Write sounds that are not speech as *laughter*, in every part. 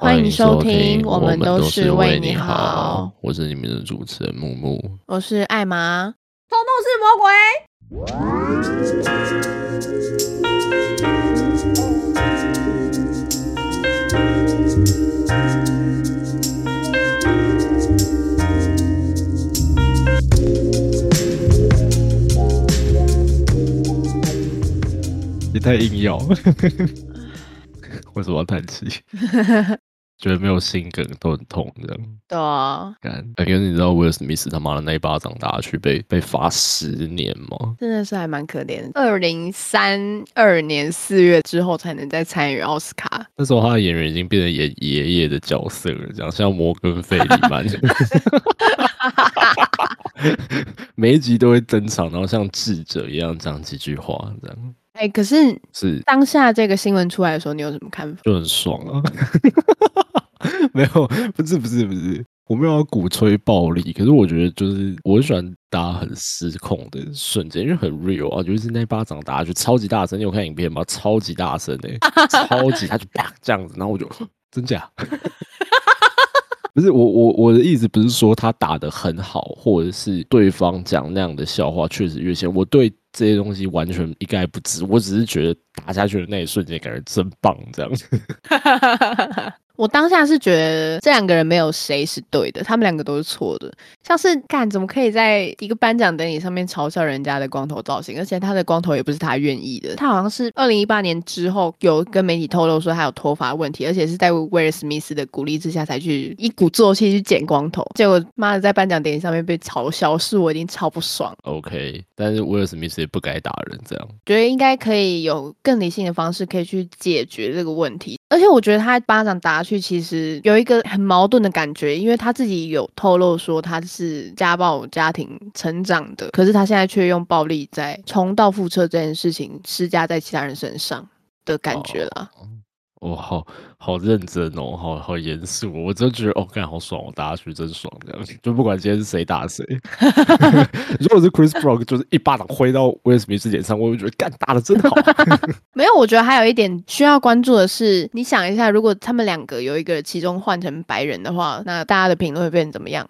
欢迎收听，我们都是为你好好。。我是你们的主持人木木。我是艾玛，冲动是魔鬼。你太硬要，*laughs* 为什么要叹气？*laughs* 觉得没有心梗都很痛，这样。对啊，干，可是你知道威尔史密斯他妈的那一巴掌打下去被被罚十年吗？真的是还蛮可怜。二零三二年四月之后才能再参与奥斯卡，那时候他的演员已经变成演爷爷的角色了，这样像摩根费里曼，每一集都会登场，然后像智者一样讲几句话，这样哎、可是是当下这个新闻出来的时候，你有什么看法？就很爽啊。*laughs* 没有，不是不是不是，我没有鼓吹暴力，可是我觉得就是我很喜欢大家很失控的瞬间，因为很 real 啊，就是那一巴掌打下去超级大声，你有看影片吗？超级大声哎、超级，他就啪这样子，然后我就真假。*laughs* 不是我我我的意思不是说他打的很好，或者是对方讲那样的笑话确实越线，我对这些东西完全一概不知，我只是觉得打下去的那一瞬间感觉真棒，这样子。*laughs* 我当下是觉得这两个人没有谁是对的，他们两个都是错的。像是干怎么可以在一个颁奖典礼上面嘲笑人家的光头造型，而且他的光头也不是他愿意的。他好像是二零一八年之后有跟媒体透露说他有脱发问题，而且是在威尔史密斯的鼓励之下才去一鼓作气去剪光头。结果妈的在颁奖典礼上面被嘲笑，是我已经超不爽。OK，但是威尔史密斯也不该打人，这样。觉得应该可以有更更理性的方式可以去解决这个问题。而且我觉得他巴掌打下去，其实有一个很矛盾的感觉，因为他自己有透露说他是家暴家庭成长的，可是他现在却用暴力在重蹈覆辙这件事情施加在其他人身上的感觉啦。我、好好认真哦，好好严肃哦，我真的觉得哦，干好爽哦，打下去真爽，这样就不管今天是谁打谁。*laughs* 如果是 Chris Brown，就是一巴掌挥到威尔史密斯脸上，我会觉得干打的真好。*laughs* 没有，我觉得还有一点需要关注的是，你想一下，如果他们两个有一个其中换成白人的话，那大家的评论会变成怎么样？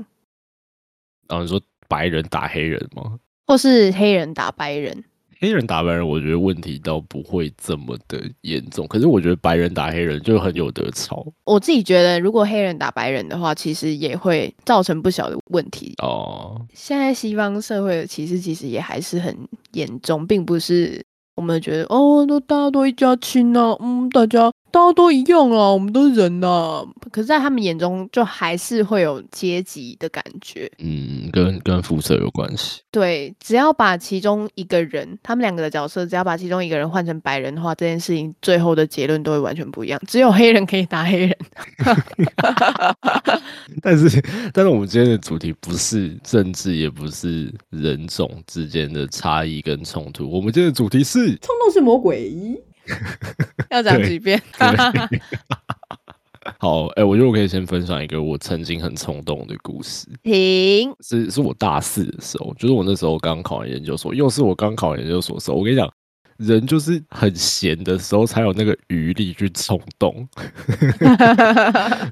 然后你说白人打黑人吗？或是黑人打白人？黑人打白人，我觉得问题倒不会这么的严重，可是我觉得白人打黑人就很有得吵我自己觉得，如果黑人打白人的话，其实也会造成不小的问题。哦。现在西方社会的歧视其实也还是很严重，并不是我们觉得哦，都大家都一家亲啊，嗯，大家大家都一样啊，我们都是人呐、可是，在他们眼中，就还是会有阶级的感觉。嗯，跟跟肤色有关系。对，只要把其中一个人，他们两个的角色，只要把其中一个人换成白人的话，这件事情最后的结论都会完全不一样。只有黑人可以打黑人。*laughs* 但是，*laughs* 但是我们今天的主题不是政治，也不是人种之间的差异跟冲突。我们今天的主题是，冲动是魔鬼。*laughs* 要讲对几遍？*laughs* *laughs* 好，哎、我觉得我可以先分享一个我曾经很冲动的故事。停。是是我大四的时候，就是我那时候刚考完研究所，又是我刚考完研究所的时候。我跟你讲，人就是很闲的时候才有那个余力去冲动。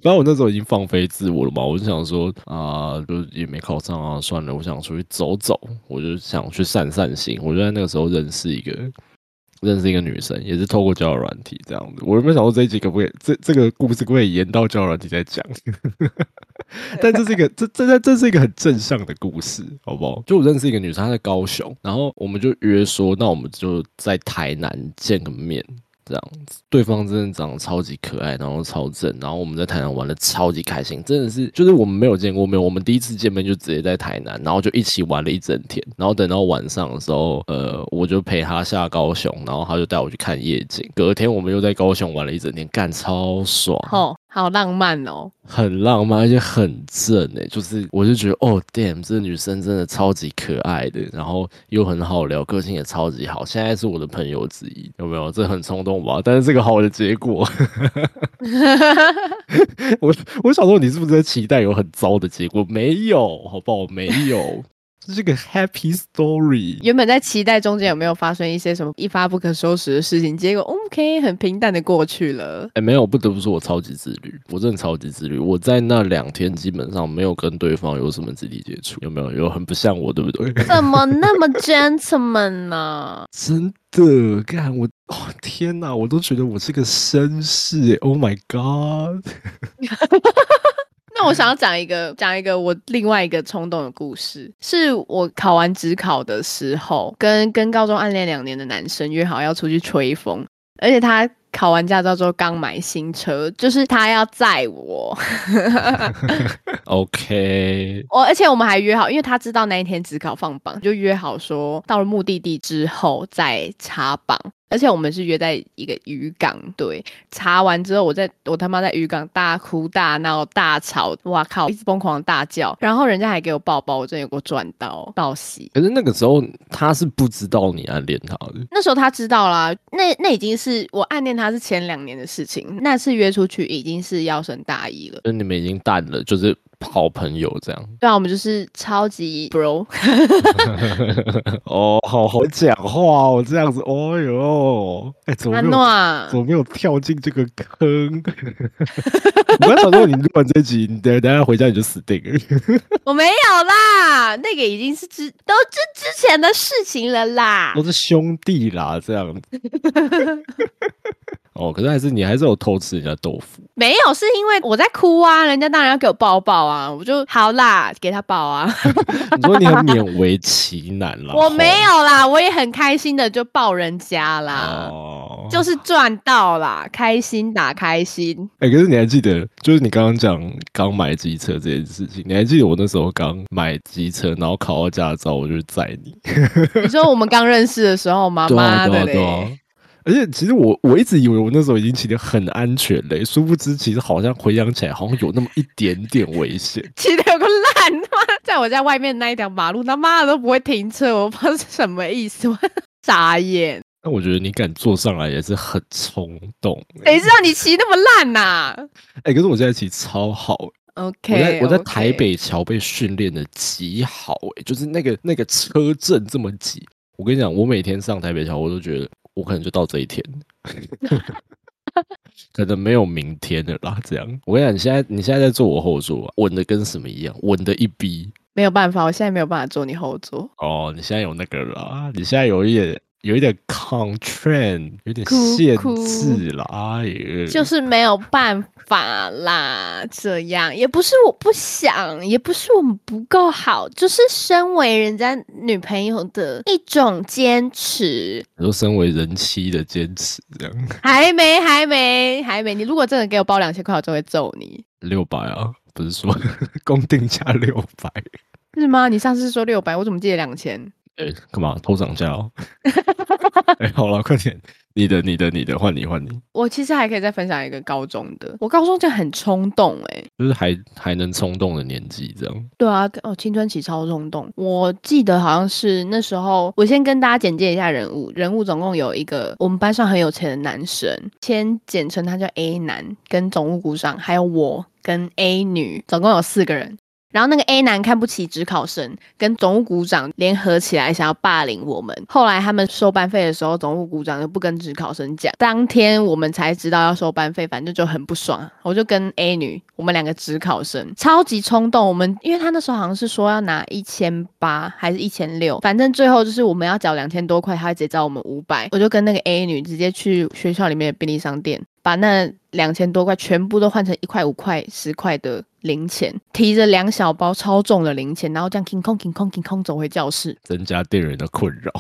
然后我那时候已经放飞自我了嘛，我就想说啊、就也没考上啊，算了，我想出去走走，我就想去散散心。我就在那个时候认识一个。认识一个女生，也是透过交友软体这样子。我有没有想过这一集可不可以，这这个故事可不可以延到交友软体再讲？*laughs* 但这是一个这这这这是一个很正向的故事，好不好？就我认识一个女生，她在高雄，然后我们就约说，那我们就在台南见个面。这样子，对方真的长得超级可爱，然后超正，然后我们在台南玩的超级开心，真的是，就是我们没有见过面，我们第一次见面就直接在台南，然后就一起玩了一整天，然后等到晚上的时候，呃，我就陪他下高雄，然后他就带我去看夜景，隔天我们又在高雄玩了一整天，干超爽，好浪漫哦！很浪漫，而且很正诶、就是我就觉得哦，damn，这个女生真的超级可爱的，然后又很好聊，个性也超级好，现在是我的朋友之一，有没有？这很冲动吧？但是这个好的结果，*laughs* 我我想说，你是不是在期待有很糟的结果？没有，好不好？没有。这是个 happy story。原本在期待中间有没有发生一些什么一发不可收拾的事情，结果 OK 很平淡的过去了。哎、没有，不得不说我超级自律，我真的超级自律。我在那两天基本上没有跟对方有什么肢体接触，有没有？有很不像我，对不对？怎么那么 gentleman 呢？*laughs* 真的，干我哦天哪，我都觉得我是个绅士哎！Oh my god！*laughs* 那我想要讲一个讲一个我另外一个冲动的故事，是我考完职考的时候，跟跟高中暗恋两年的男生约好要出去吹风，而且他考完驾照之后刚买新车，就是他要载我，*laughs* OK，*laughs* 我而且我们还约好，因为他知道那一天职考放榜，就约好说到了目的地之后再查榜。而且我们是约在一个渔港，对，查完之后，我在我他妈在渔港大哭大闹大吵，哇靠，一直疯狂大叫，然后人家还给我抱抱，我真的有给我赚到报喜。可是那个时候他是不知道你暗恋他的，那时候他知道啦，那那已经是我暗恋他是前两年的事情，那次约出去已经是要升大一了。就你们已经淡了，就是好朋友这样。对啊，我们就是超级 bro，*laughs* 哦，好好讲话哦，这样子，哦哟，哎，怎么安没有啊怎，么没有跳进这个坑？*laughs* 我刚想说，你录完这集，你等等下回家你就死定了。*laughs* 我没有啦，那个已经是之都之之前的事情了啦都。是兄弟啦，这样子。哦，可是还是你还是有偷吃人家豆腐。没有，是因为我在哭啊，人家当然要给我抱抱啊，我就好啦，给他抱啊。*laughs* 你说你很勉为其难啦？*laughs* 我没有啦，我也很开心的就抱人家啦，哦，就是赚到啦，开心打开心。哎、可是你还记得，就是你刚刚讲刚买机车这件事情，你还记得我那时候刚买机车，然后考到驾照，我就载你。*laughs* 你说我们刚认识的时候吗？对啊，妈的对啊，对。而且其实我我一直以为我那时候已经骑得很安全嘞，殊不知其实好像回想起来，好像有那么一点点危险。*laughs* 骑的有个烂，他妈在我家外面那一条马路，他妈的都不会停车，我不知道是什么意思，我 *laughs* 傻眼。那我觉得你敢坐上来也是很冲动欸。谁知道你骑那么烂呐、哎、可是我现在骑超好欸 OK，我在我在台北桥被训练的极好哎、就是那个那个车阵这么挤，我跟你讲，我每天上台北桥，我都觉得我可能就到这一天，可能没有明天的啦。这样，我跟你讲，你现在你现在在坐我后座、啊，稳的跟什么一样，稳的一逼没有办法，我现在没有办法坐你后座。哦。你现在有那个了，你现在有一点有一点 constraint，有点限制了。哎呀，就是没有办法啦，这样也不是我不想，也不是我们不够好，就是身为人家女朋友的一种坚持。你说身为人妻的坚持，这样还没，还没，还没。你如果真的给我包两千块，我就会揍你，六百啊，不是说 *laughs* 公定价六百。是吗？你上次说六百，我怎么记得两千？哎、干嘛偷涨价哦？*laughs* 哎、好了，快点，你的、你的、你的，换你，换你，我其实还可以再分享一个高中的，我高中就很冲动哎、就是还还能冲动的年纪，这样。对啊，哦，青春期超冲动。我记得好像是那时候，我先跟大家简介一下人物。人物总共有一个我们班上很有钱的男生，先简称他叫 A 男，跟总务股长，还有我跟 A 女，总共有四个人。然后那个 A 男看不起职考生，跟总务股长联合起来想要霸凌我们。后来他们收班费的时候，总务股长就不跟职考生讲。当天我们才知道要收班费，反正就很不爽。我就跟 A 女，我们两个职考生超级冲动。我们因为他那时候好像是说要拿一千八还是一千六，反正最后就是我们要缴两千多块，他会直接找我们五百。我就跟那个 A 女直接去学校里面的便利商店，把那两千多块全部都换成一块、五块、十块的零钱，提着两小包超重的零钱，然后这样 king 空 king 空 king 空走回教室。增加店员的困扰。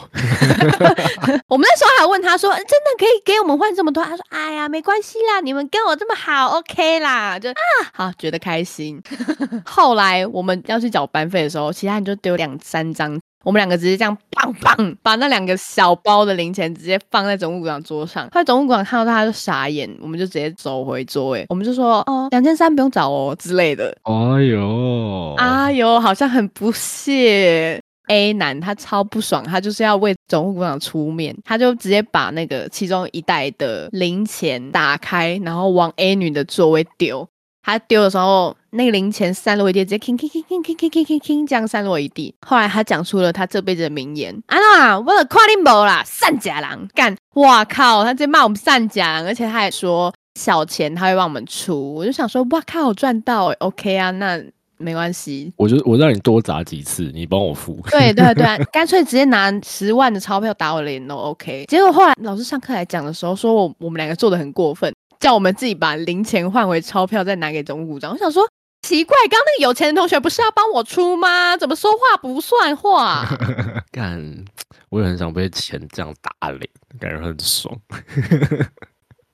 *laughs* 我们那时候还问他说：“真的可以给我们换这么多？”他说：“哎呀，没关系啦，你们跟我这么好，OK 啦。”就啊，好，觉得开心。*laughs* 后来我们要去缴班费的时候，其他人就丢两三张。我们两个直接这样棒棒把那两个小包的零钱直接放在总务股长桌上。后来总务股长看到他就傻眼，我们就直接走回座位，我们就说：“哦，两千三不用找哦之类的。”哎呦，哎呦，好像很不屑。A 男他超不爽，他就是要为总务股长出面，他就直接把那个其中一袋的零钱打开，然后往 A 女的座位丢。他丢的时候，那个零钱散落一地，直接 king king king king king king king king king 这样散落一地。后来他讲出了他这辈子的名言：啊啦，我的跨你无啦，散假郎干！哇靠，他直接骂我们散假郎，而且他还说小钱他会帮我们出。我就想说，哇靠，赚到欸，OK 啊，那没关系。我就我让你多砸几次，你帮我付。对对对，干脆直接拿十万的钞票打我脸都 OK。结果后来老师上课来讲的时候，说我我们两个做的很过分，叫我们自己把零钱换回钞票，再拿给总股长。我想说，奇怪，刚那个有钱的同学不是要帮我出吗？怎么说话不算话？*laughs* 干，我也很想被钱这样打脸，感觉很爽。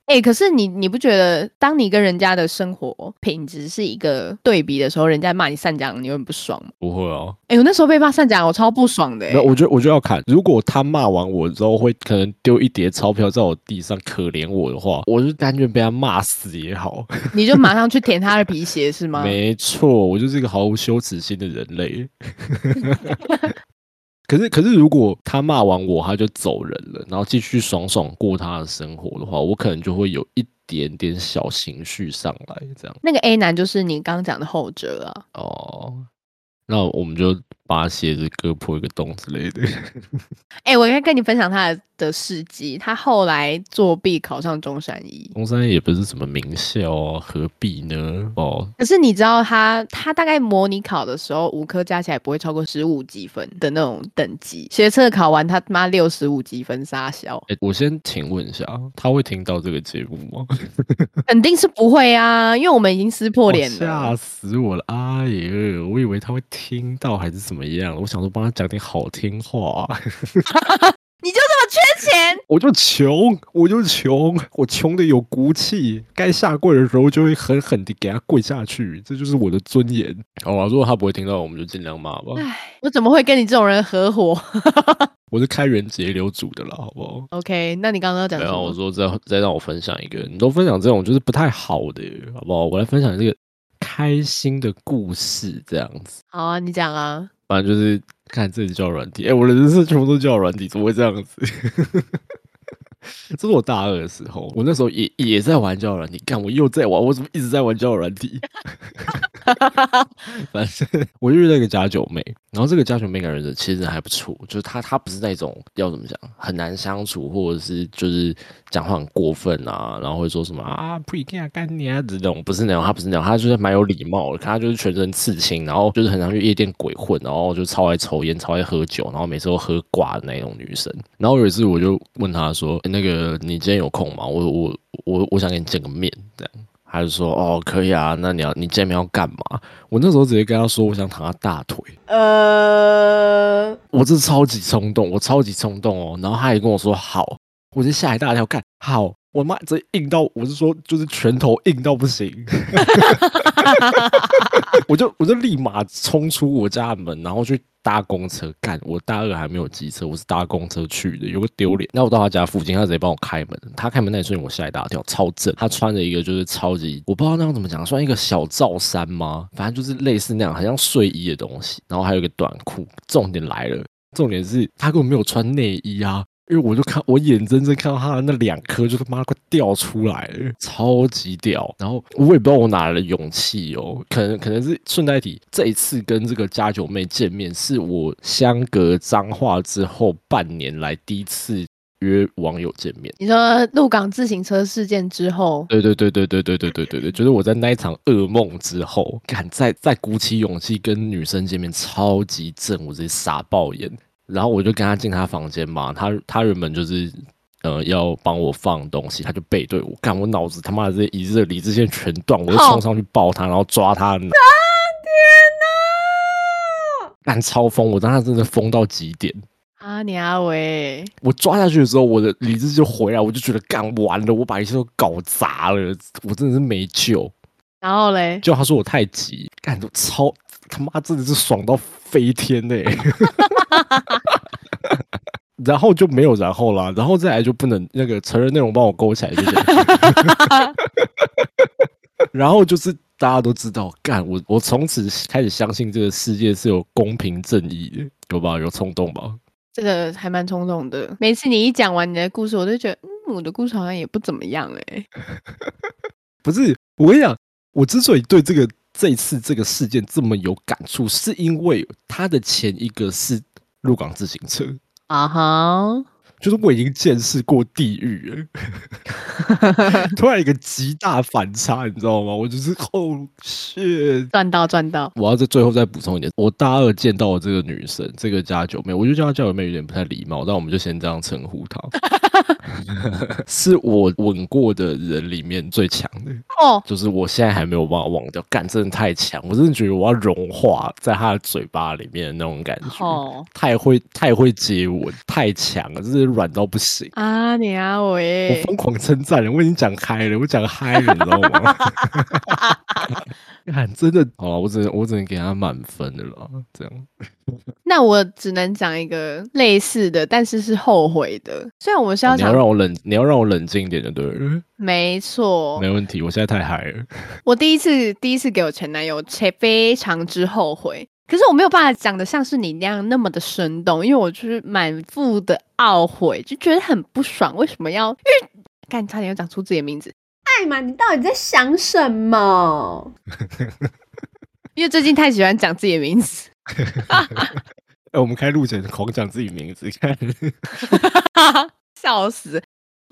哎、可是你你不觉得，当你跟人家的生活品质是一个对比的时候，人家骂你善良，你会很不爽吗？不会哦，哎、我那时候被骂善良，我超不爽的、欸。那我觉得我就要看，如果他骂完我之后会可能丢一叠钞票在我地上可怜我的话，我就甘愿被他骂死也好。你就马上去 *laughs* 舔他的皮鞋是吗？没错，我就是一个毫无羞耻心的人类。*laughs* 可是，可是，如果他骂完我，他就走人了，然后继续爽爽过他的生活的话，我可能就会有一点点小情绪上来，这样那个 A 男就是你刚刚讲的后者啊。哦。那我们就把鞋子割破一个洞之类的。哎、我应该跟你分享他的的事迹。他后来作弊考上中山医，中山也不是什么名校啊，何必呢？哦，可是你知道他他大概模拟考的时候，五科加起来不会超过十五积分的那种等级。学测考完他妈六十五积分杀小，哎、我先请问一下，他会听到这个节目吗？*laughs* 肯定是不会啊，因为我们已经撕破脸了吓了。死我了！哎呀，我以为他会听到还是怎么样，我想说帮他讲点好听话。你就这么缺钱？我就穷，我就穷，我穷的有骨气，该下跪的时候就会狠狠的给他跪下去，这就是我的尊严。好啊，如果他不会听到，我们就尽量骂吧。唉，我怎么会跟你这种人合伙 *laughs* 我是开源节流组的啦，好不好？？OK，那你刚刚讲什没有，我？说再再让我分享一个，你都分享这种就是不太好的，好不好？我来分享这个开心的故事，这样子。好啊，你讲啊。反正就是看这里叫软体，哎、我的人生全部都叫软体，怎么会这样子？*laughs* 这是我大二的时候，我那时候也也在玩交友软体，看我又在玩，我怎么一直在玩交友软体？*laughs* 反正我就遇到一个假九妹，然后这个假九妹感觉人其实还不错，就是她她不是那种要怎么讲很难相处，或者是就是讲话很过分啊，然后会说什么啊不一定啊干你啊这种，不是那种，他不是那种，他就是蛮有礼貌的，他就是全身刺青，然后就是很常去夜店鬼混，然后就超爱抽烟，超爱喝酒，然后每次都喝挂的那种女生。然后有一次我就问他说：“欸那个你今天有空吗？我我我我想跟你见个面，这样。”他就说：“哦，可以啊，那你要你见面要干嘛？”我那时候直接跟他说：“我想躺他大腿。”呃，我这超级冲动，我超级冲动哦。然后他也跟我说好，我就吓一大跳，看好，我妈这硬到，我是说就是拳头硬到不行，*laughs* 我就我就立马冲出我家的门，然后去搭公车。干，我大二还没有机车，我是搭公车去的，有个丢脸。那我到他家附近，他直接帮我开门，他开门那一瞬间我吓一大跳，超正。他穿着一个就是超级，我不知道那样怎么讲，算一个小罩衫吗？反正就是类似那样，很像睡衣的东西，然后还有一个短裤。重点来了。重点是他根本没有穿内衣啊，因为我就看我眼睁睁看到他的那两颗就他妈快掉出来了，超级屌。然后我也不知道我哪来的勇气哦，可能可能是顺带提，这一次跟这个家九妹见面，是我相隔彰化之后半年来第一次约网友见面。你说鹿港自行车事件之后，对对对对对对对对对对，就是我在那一场噩梦之后，敢再再鼓起勇气跟女生见面，超级正，我直接傻爆眼。然后我就跟他进他房间嘛，他他原本就是呃要帮我放东西，他就背对我，干我脑子他妈的这一热理智线全断，我就冲上去抱他，然后抓他。啊天哪，干超疯，我当时真的疯到极点。啊你阿伟，我抓下去的时候，我的理智就回来，我就觉得干完了，我把一切都搞砸了，我真的是没救。然后嘞，就他说我太急，干都超他妈真的是爽到飞天呢、*laughs* *laughs* 然后就没有然后啦，然后再来就不能那个成人内容帮我勾起来，谢谢。然后就是大家都知道，干我我从此开始相信这个世界是有公平正义的，有吧？有冲动吧？这个还蛮冲动的。每次你一讲完你的故事，我都觉得，嗯，我的故事好像也不怎么样哎、*laughs* 不是，我跟你讲，我之所以对这个这一次这个事件这么有感触，是因为他的前一个是鹿港自行车，啊哈，就是我已经见识过地狱了，*laughs* 突然一个极大反差，你知道吗？我就是哦 *laughs* shit。赚到赚到，我要在最后再补充一点，我大二见到的这个女生，这个家九妹，我就叫她家九妹有点不太礼貌，但我们就先这样称呼她，*laughs* 是我吻过的人里面最强的。哦，就是我现在还没有办法忘掉，干真的太强，我真的觉得我要融化在他的嘴巴里面的那种感觉，哦太会太会接吻，太强了，真是软到不行。啊你啊我喂，疯狂称赞了，我已经讲嗨了，我讲嗨了，你知道吗？*laughs* 看，真的，好了，我只能我只能给他满分的了，这样。那我只能讲一个类似的，但是是后悔的。虽然我是要你要讲，让我冷，你要让我冷静一点的，对了，没错没，问题，我现在太嗨了。我第一次第一次给我前男友，且非常之后悔。可是我没有办法讲的像是你那样那么的生动，因为我就是满腹的懊悔，就觉得很不爽。为什么要？因为干差点要讲出自己的名字，艾玛，你到底在想什么？*laughs* 因为最近太喜欢讲自己的名字。*laughs* 哎、我们开录前狂讲自己名字，看，*laughs* 笑死！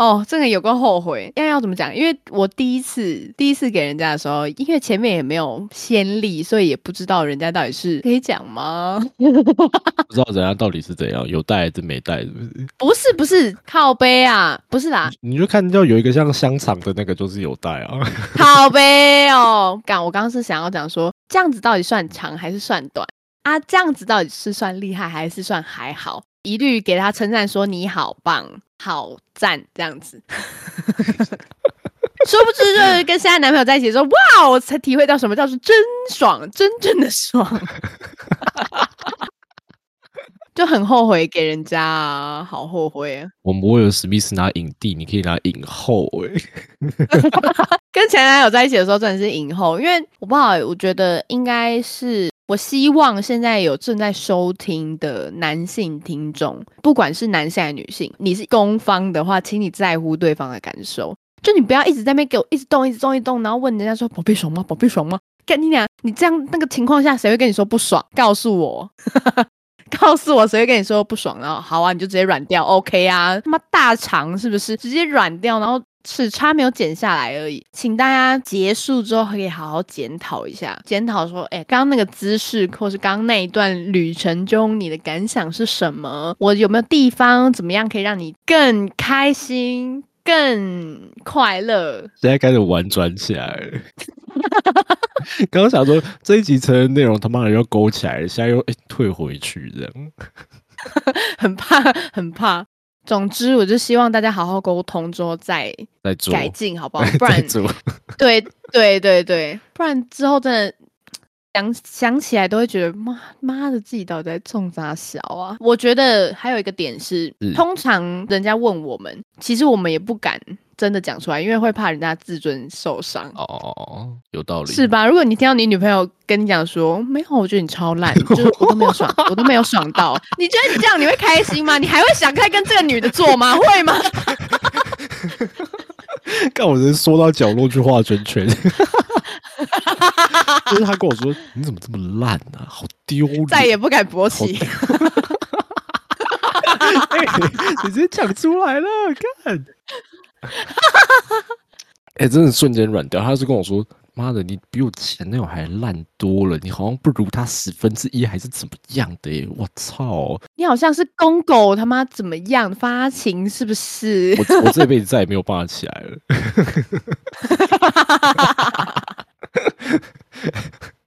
哦，这个有个后悔，要要怎么讲？因为我第一次第一次给人家的时候，因为前面也没有先例，所以也不知道人家到底是可以讲吗？*laughs* 不知道人家到底是怎样，有带还是没带，是 *laughs* 不是？不是不是靠背啊，不是啦，你就看到有一个像香肠的那个，就是有带啊。*laughs* 靠背哦。刚我刚刚是想要讲说，这样子到底算长还是算短啊？这样子到底是算厉害还是算还好？一律给他称赞说你好棒、好赞这样子。*laughs* 殊不知，就是跟现在男朋友在一起的时候，哇，我才体会到什么叫做真爽，真正的爽，*laughs* 就很后悔给人家啊，好后悔啊！我们威尔史密斯拿影帝，你可以拿影后哎、*laughs* 跟前男友在一起的时候，真的是影后，因为我不好，我觉得应该是。我希望现在有正在收听的男性听众，不管是男性还是女性，你是攻方的话，请你在乎对方的感受。就你不要一直在那边给我一直动，一直动，一直动，然后问人家说宝贝爽吗？宝贝爽吗？干你俩，你这样那个情况下，谁会跟你说不爽？告诉我，*laughs* 告诉我谁会跟你说不爽？然后好啊，你就直接软掉，OK 啊？他妈大肠是不是直接软掉？然后齿差没有剪下来而已。请大家结束之后可以好好检讨一下，检讨说，哎，刚刚那个姿势，或是刚刚那一段旅程中，你的感想是什么？我有没有地方怎么样可以让你更开心？更快乐，现在开始玩转起来了。*laughs* 刚刚想说这一集成人内容他妈的要勾起来了，现在又哎、退回去这样。*laughs* 很怕，很怕。总之，我就希望大家好好沟通之后再再做改进，好不好？*laughs* 不然，做，*laughs* 对对对对，不然之后真的想想起来都会觉得妈妈的自己到底在冲啥小啊？我觉得还有一个点是，是通常人家问我们，其实我们也不敢真的讲出来，因为会怕人家自尊受伤。哦，有道理，是？吧？如果你听到你女朋友跟你讲说没有，我觉得你超烂，*laughs* 就是我都没有爽，我都没有爽到，你觉得你这样你会开心吗？你还会想开跟这个女的做吗？会吗？*laughs* 看我人缩到角落去画圈圈。*laughs* 就是他跟我说：“你怎么这么烂啊？好丢脸！”再也不敢勃起。你直接讲出来了，看。*laughs* 哎、真的瞬间软掉。他是跟我说：“妈的，你比我前男友还烂多了，你好像不如他十分之一，还是怎么样的、耶？我操！你好像是公狗他妈怎么样发情是不是？我我这辈子再也没有办法起来了。*laughs*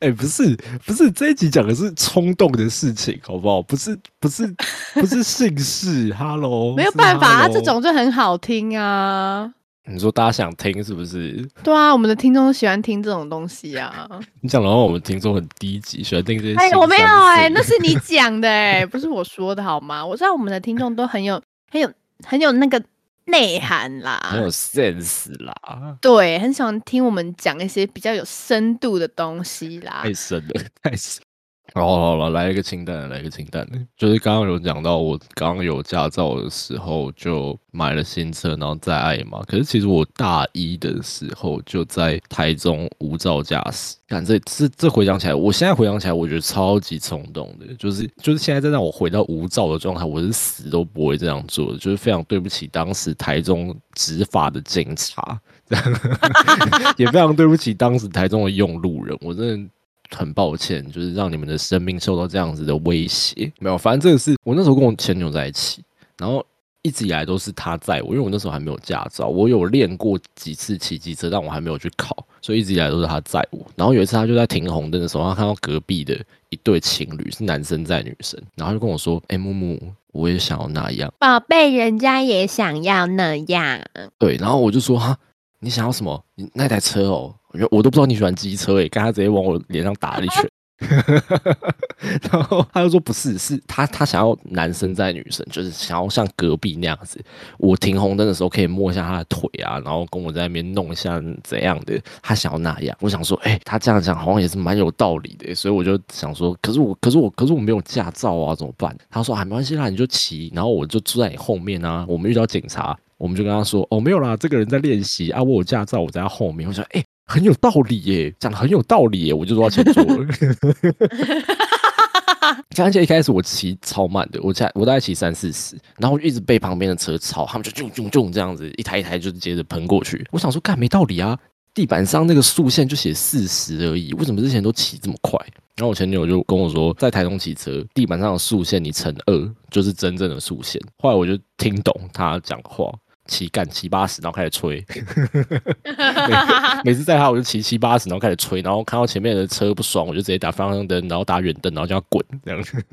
哎、不是不是，这一集讲的是冲动的事情，好不好？不是不是不是姓氏，Hello，没有办法，啊，这种就很好听啊。你说大家想听是不是？对啊，我们的听众喜欢听这种东西啊。*laughs* 你讲的话，我们听众很低级，喜欢听这些。哎，我没有哎、那是你 *laughs* 讲的哎、不是我说的好吗？我知道我们的听众都很有很有很有那个内涵啦，很有 sense 啦，对，很喜欢听我们讲一些比较有深度的东西啦。太深了，太深。好了好了，来一个清淡的，来一个清淡的。就是刚刚有讲到，我刚有驾照的时候就买了新车，然后再爱嘛。可是其实我大一的时候就在台中无照驾驶。看这这这回想起来，我现在回想起来，我觉得超级冲动的。就是就是现在再让我回到无照的状态，我是死都不会这样做的。就是非常对不起当时台中执法的警察，*laughs* 也非常对不起当时台中的用路人。我真的。很抱歉，就是让你们的生命受到这样子的威胁。没有，反正这个是我那时候跟我前女友在一起，然后一直以来都是她载我，因为我那时候还没有驾照，我有练过几次骑机车，但我还没有去考，所以一直以来都是她载我。然后有一次，她就在停红灯的时候，她看到隔壁的一对情侣是男生载女生，然后就跟我说：“哎，木木，我也想要那样，宝贝，人家也想要那样。”对，然后我就说：“哈，你想要什么？你那台车哦。”我都不知道你喜欢机车诶，刚他直接往我脸上打了一拳，*laughs* 然后他就说不是，是他他想要男生在女生，就是想要像隔壁那样子，我停红灯的时候可以摸一下他的腿啊，然后跟我在那边弄一下怎样的，他想要那样。我想说，哎，他这样讲好像也是蛮有道理的，所以我就想说，可是我可是我可是我没有驾照啊，怎么办？他说啊，没关系啦，你就骑，然后我就坐在你后面啊。我们遇到警察，我们就跟他说，哦，没有啦，这个人在练习啊，我有驾照，我在他后面。我想，哎。很有道理耶，讲的很有道理耶，我就说要前座了。*laughs* 刚才一开始我骑超慢的，我才我大概骑三四十，然后一直被旁边的车超，他们就就就就这样子一台一台就接着喷过去。我想说，干没道理啊，地板上那个速线就写四十而已，为什么之前都骑这么快？然后我前女友就跟我说，在台中骑车，地板上的速线你乘二就是真正的速线。后来我就听懂他讲话。骑干七八十，然后开始吹。每 *laughs* 次在他，我就骑七八十，然后开始吹。然后看到前面的车不爽，我就直接打方向灯，然后打远灯，然后叫他滚这样子。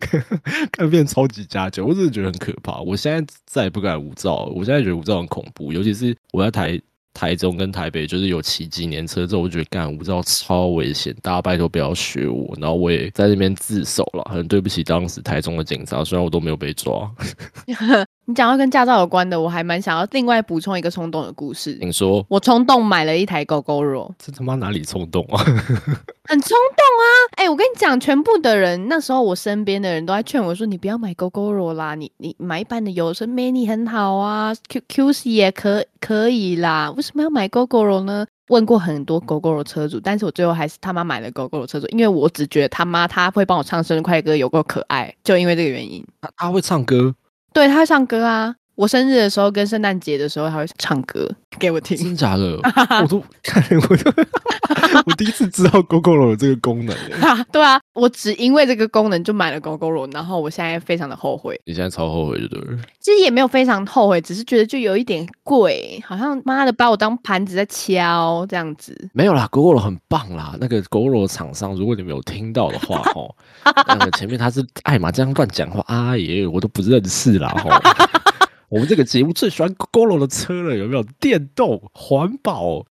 *laughs* 看变超级加酒，我真的觉得很可怕。我现在再也不敢无照，我现在觉得无照很恐怖，尤其是我在台台中跟台北，就是有骑几年车之后，我觉得干无照超危险，大家拜托不要学我。然后我也在那边自首了，很对不起当时台中的警察，虽然我都没有被抓。*laughs* 你讲到跟驾照有关的，我还蛮想要另外补充一个冲动的故事。你说，我冲动买了一台狗狗肉，这他妈哪里冲动啊？*laughs* 很冲动啊！哎，我跟你讲，全部的人那时候我身边的人都在劝我说：“你不要买狗狗肉啦，你你买一般的油车 Mini 很好啊，Q Q C 也可可以啦，为什么要买狗狗肉呢？”问过很多狗狗肉车主，但是我最后还是他妈买了狗狗肉车主，因为我只觉得他妈他会帮我唱生日快歌，有够可爱，就因为这个原因。他他会唱歌。对他会唱歌啊！我生日的时候跟圣诞节的时候，他会唱歌给我听。真假的？*laughs* 我都看，我都 *laughs* 我第一次知道 GoGo 有这个功能。*laughs* 对啊，我只因为这个功能就买了 GoGo，然后我现在非常的后悔。你现在超后悔，对不对？其实也没有非常后悔，只是觉得就有一点贵，好像妈的把我当盘子在敲这样子。没有啦，GoGo 很棒啦。那个 GoGo 厂商，如果你们有听到的话，哦，那个前面他是艾玛这样乱讲话，阿爷我都不认识啦，哈。我们这个节目最喜欢 GoGo 的车了，有没有？电动、环保。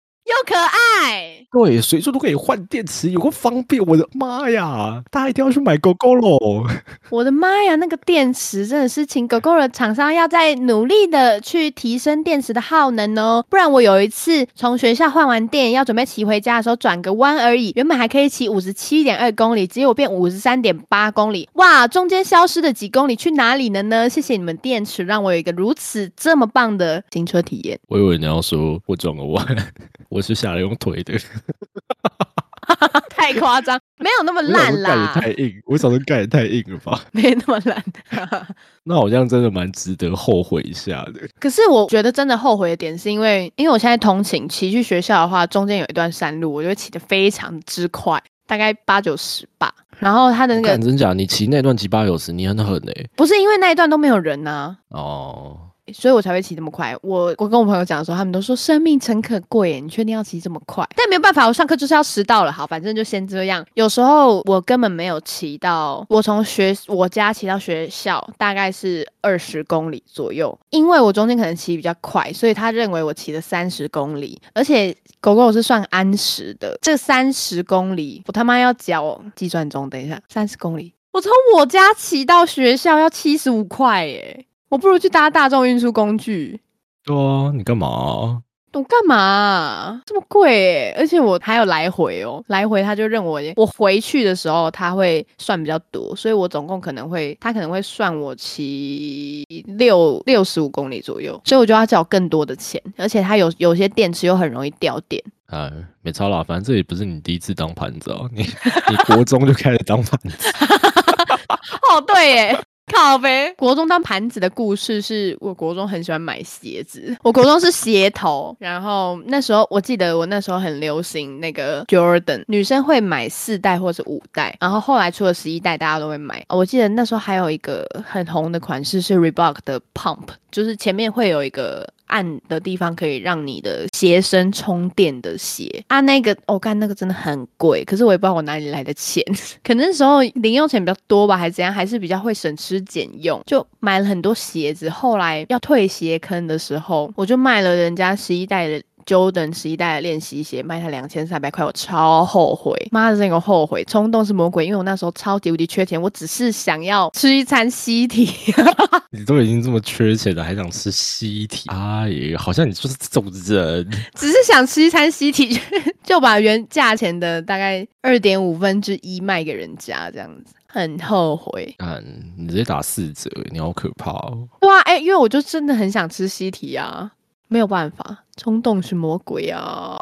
又可爱，对，随处都可以换电池，有个方便。我的妈呀，大家一定要去买狗狗喽！我的妈呀，那个电池真的是，请狗狗的厂商要再努力的去提升电池的耗能哦，不然我有一次从学校换完电，要准备骑回家的时候，转个弯而已，原本还可以骑五十七点二公里，结果变五十三点八公里，哇，中间消失的几公里去哪里了呢？谢谢你们电池，让我有一个如此这么棒的行车体验。我以为你要说我转个弯。*laughs* 我是下来用腿的，*laughs* 太夸张，没有那么烂啦。盖太硬，我早上盖也太硬了吧？*laughs* 没那么烂，*laughs* 那好像真的蛮值得后悔一下的。可是我觉得真的后悔的点是因为，因为我现在通勤骑去学校的话，中间有一段山路，我觉得骑得非常之快，大概八九十吧。然后他的那个真假，你骑那段骑八九十，你很狠哎。不是因为那一段都没有人啊。哦。所以我才会骑这么快。我我跟我朋友讲的时候，他们都说生命诚可贵，你确定要骑这么快？但没有办法，我上课就是要迟到了。好，反正就先这样。有时候我根本没有骑到，我从学我家骑到学校大概是二十公里左右，因为我中间可能骑比较快，所以他认为我骑了三十公里。而且狗狗我是算安时的，这三十公里我他妈要缴计算中。等一下，三十公里，我从我家骑到学校要七十五块耶。我不如去搭大众运输工具。对啊，你干嘛？我干嘛啊、这么贵耶？而且我还有来回哦，来回他就认为我回去的时候他会算比较多，所以我总共可能会他可能会算我骑六六十五公里左右，所以我就要缴更多的钱，而且他有有些电池又很容易掉电。哎，没差啦，反正这也不是你第一次当盘子哦，你你国中就开始当盘子，*laughs* 哦，对耶。好呗！国中当盘子的故事是我国中很喜欢买鞋子，我国中是鞋头，然后那时候我记得我那时候很流行那个 Jordan，女生会买四代或者五代，然后后来出了十一代，大家都会买。我记得那时候还有一个很红的款式是 Reebok 的 Pump，就是前面会有一个按的地方可以让你的鞋身充电的鞋啊，那个我看、那个真的很贵，可是我也不知道我哪里来的钱，*laughs* 可能那时候零用钱比较多吧，还是怎样，还是比较会省吃俭用，就买了很多鞋子。后来要退鞋坑的时候，我就卖了人家十一代的。Jordan 十一代的练习鞋卖他两千三百块，我超后悔，妈的，这个后悔，冲动是魔鬼，因为我那时候超级无敌缺钱，我只是想要吃一餐西体，*laughs* 你都已经这么缺钱了，还想吃西体？哎呀，好像你就是这种人。只是想吃一餐西体，*laughs* 就把原价钱的大概二点五分之一卖给人家，这样子很后悔。嗯，你直接打四折，你好可怕哦！对啊，哎、因为我就真的很想吃西提啊，没有办法，冲动是魔鬼啊！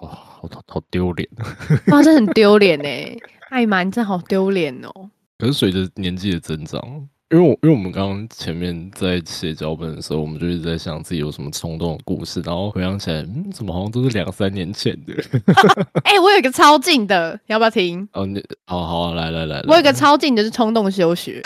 哇，好好丢脸。*laughs* 哇，这很丢脸哎，艾玛，你真的好丢脸哦。可是随着年纪的增长，因为我因为我们刚刚前面在写脚本的时候，我们就一直在想自己有什么冲动的故事，然后回想起来，嗯，怎么好像都是两三年前的？*laughs* 哎、我有一个超近的，要不要听？哦，你好好、啊、来来来，我有一个超近的是冲动休学。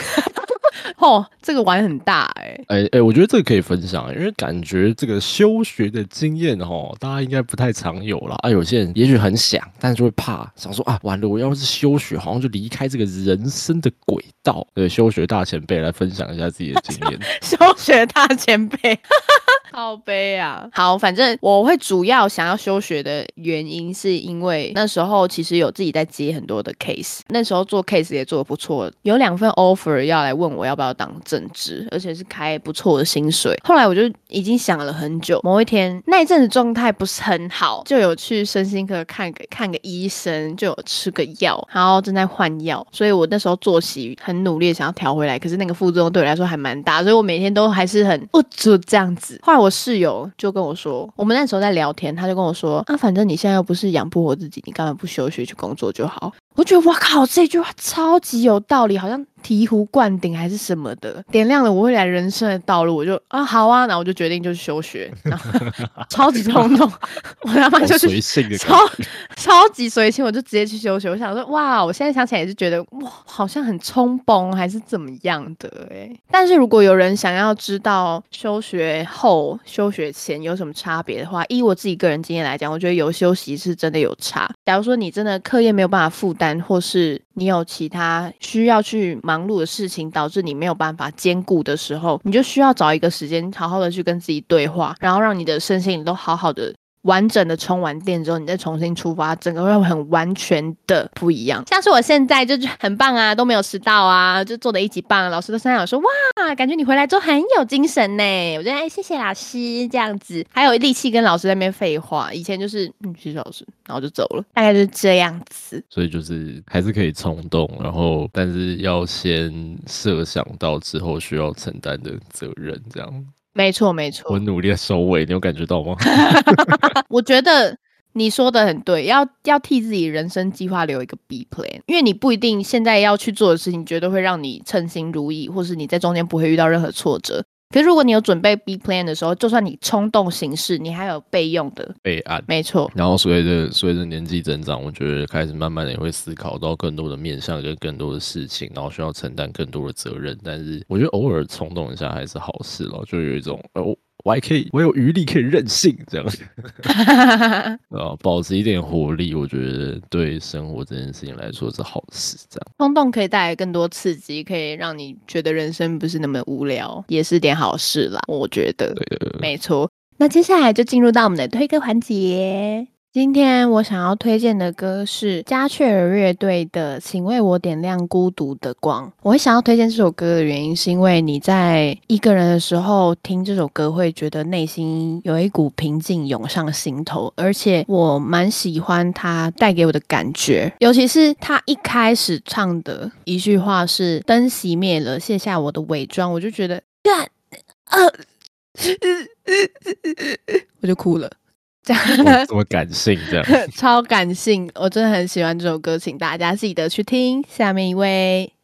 *laughs* 哦，这个玩很大哎、哎哎，我觉得这个可以分享，因为感觉这个休学的经验哦，大家应该不太常有啦。啊，有些人也许很想，但是就会怕，想说啊，完了，我要是休学，好像就离开这个人生的轨道。对，休学大前辈来分享一下自己的经验。*laughs* 休学大前辈，*laughs* 好悲啊！好，反正我会主要想要休学的原因，是因为那时候其实有自己在接很多的 case，那时候做 case 也做的不错，有两份 offer 要来问我要不要当正职，而且是开不错的薪水。后来我就已经想了很久，某一天那一阵子状态不是很好，就有去身心科看个看个医生，就有吃个药，然后正在换药，所以我那时候作息很努力想要调回来，可是那个副作用对我来说还蛮大，所以我每天都还是很不足这样子。后来我室友就跟我说，我们那时候在聊天，他就跟我说啊，反正你现在又不是养不活自己，你干嘛不休学去工作就好？我觉得哇靠，这句话超级有道理，好像醍醐灌顶还是什么的，点亮了我未来人生的道路。我就啊好啊，然后我就决定就是休学，然后 *laughs* 超级冲动，*laughs* 我他妈好就是随性的超觉，超级随性，我就直接去休学。我想说，哇，我现在想起来也是觉得，哇，好像很冲崩还是怎么样的哎。但是如果有人想要知道休学后、休学前有什么差别的话，依我自己个人经验来讲，我觉得有休息是真的有差。假如说你真的课业没有办法负担，或是你有其他需要去忙碌的事情，导致你没有办法兼顾的时候，你就需要找一个时间，好好的去跟自己对话，然后让你的身心都好好的完整的充完电之后，你再重新出发，整个会很完全的不一样。像是我现在就是很棒啊，都没有迟到啊，就做的一级棒，老师都三有说哇，感觉你回来之后很有精神呢。我觉得哎，谢谢老师这样子，还有力气跟老师在那边废话。以前就是嗯，谢谢老师，然后就走了，大概就是这样子。所以就是还是可以冲动，然后但是要先设想到之后需要承担的责任，这样。没错，没错。我努力的收尾，你有感觉到吗？*laughs* 我觉得你说的很对，要要替自己人生计划留一个 B plan，因为你不一定现在要去做的事情绝对会让你称心如意，或是你在中间不会遇到任何挫折。可是如果你有准备 B plan 的时候，就算你冲动行事，你还有备用的。备案。没错，然后随着随着年纪增长，我觉得开始慢慢的也会思考到更多的面向跟更多的事情，然后需要承担更多的责任。但是我觉得偶尔冲动一下还是好事咯，就有一种呃，我我还可以，我有余力可以任性这样，*laughs* 啊，保持一点活力，我觉得对生活这件事情来说是好事。这样，冲动可以带来更多刺激，可以让你觉得人生不是那么无聊，也是点好事啦。我觉得，对没错。那接下来就进入到我们的推歌环节。今天我想要推荐的歌是加雀儿乐队的《请为我点亮孤独的光》。我会想要推荐这首歌的原因，是因为你在一个人的时候听这首歌，会觉得内心有一股平静涌上心头，而且我蛮喜欢它带给我的感觉，尤其是他一开始唱的一句话是“灯熄灭了，卸下我的伪装”，我就觉得干呃，*laughs* 我就哭了。这样这么感性，这样 *laughs* 超感性，我真的很喜欢这首歌，请大家记得去听。下面一位。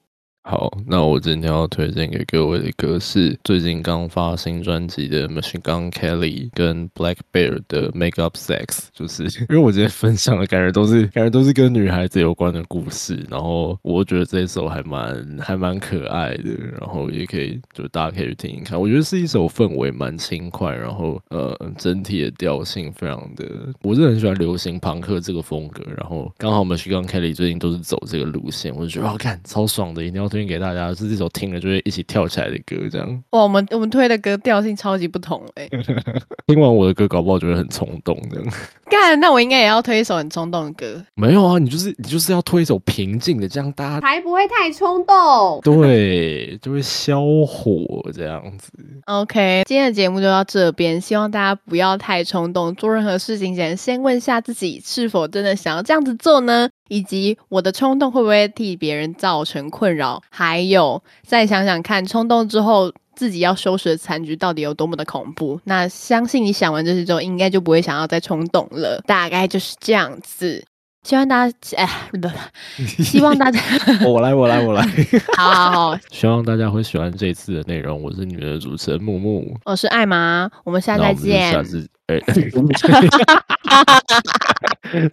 好，那我今天要推荐给各位的歌是最近刚发新专辑的 Machine Gun Kelly 跟 Black Bear 的 Make Up Sex，就是 *laughs* 因为我今天分享的感觉都是感觉都是跟女孩子有关的故事，然后我觉得这一首还蛮还蛮可爱的，然后也可以就大家可以去听一看，我觉得是一首氛围蛮轻快，然后呃整体的调性非常的，我是很喜欢流行朋克这个风格，然后刚好 Machine Gun Kelly 最近都是走这个路线，我就觉得哇看超爽的，一定要。推荐给大家是这首听了就会一起跳起来的歌，这样哇，我们我们推的歌调性超级不同哎。*laughs* 听完我的歌，搞不好就会很冲动这样。干，那我应该也要推一首很冲动的歌。没有啊，你就是你就是要推一首平静的，这样大家才不会太冲动。*laughs* 对，就会消火这样子。OK，今天的节目就到这边，希望大家不要太冲动，做任何事情前先问下自己是否真的想要这样子做呢？以及我的冲动会不会替别人造成困扰？还有，再想想看，冲动之后自己要收拾的残局到底有多么的恐怖？那相信你想完这些之后，应该就不会想要再冲动了。大概就是这样子。希望大家，哎，不，*laughs* 希望大家，我来，我来，我来。*laughs* 好好好，希望大家会喜欢这次的内容。我是你们的主持人木木，我是艾玛，我们下次再见。下次，哎。*laughs*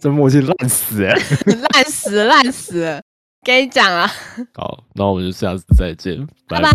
这默契烂死哎，烂死烂死！跟你讲啊，好，那我们就下次再见，拜拜。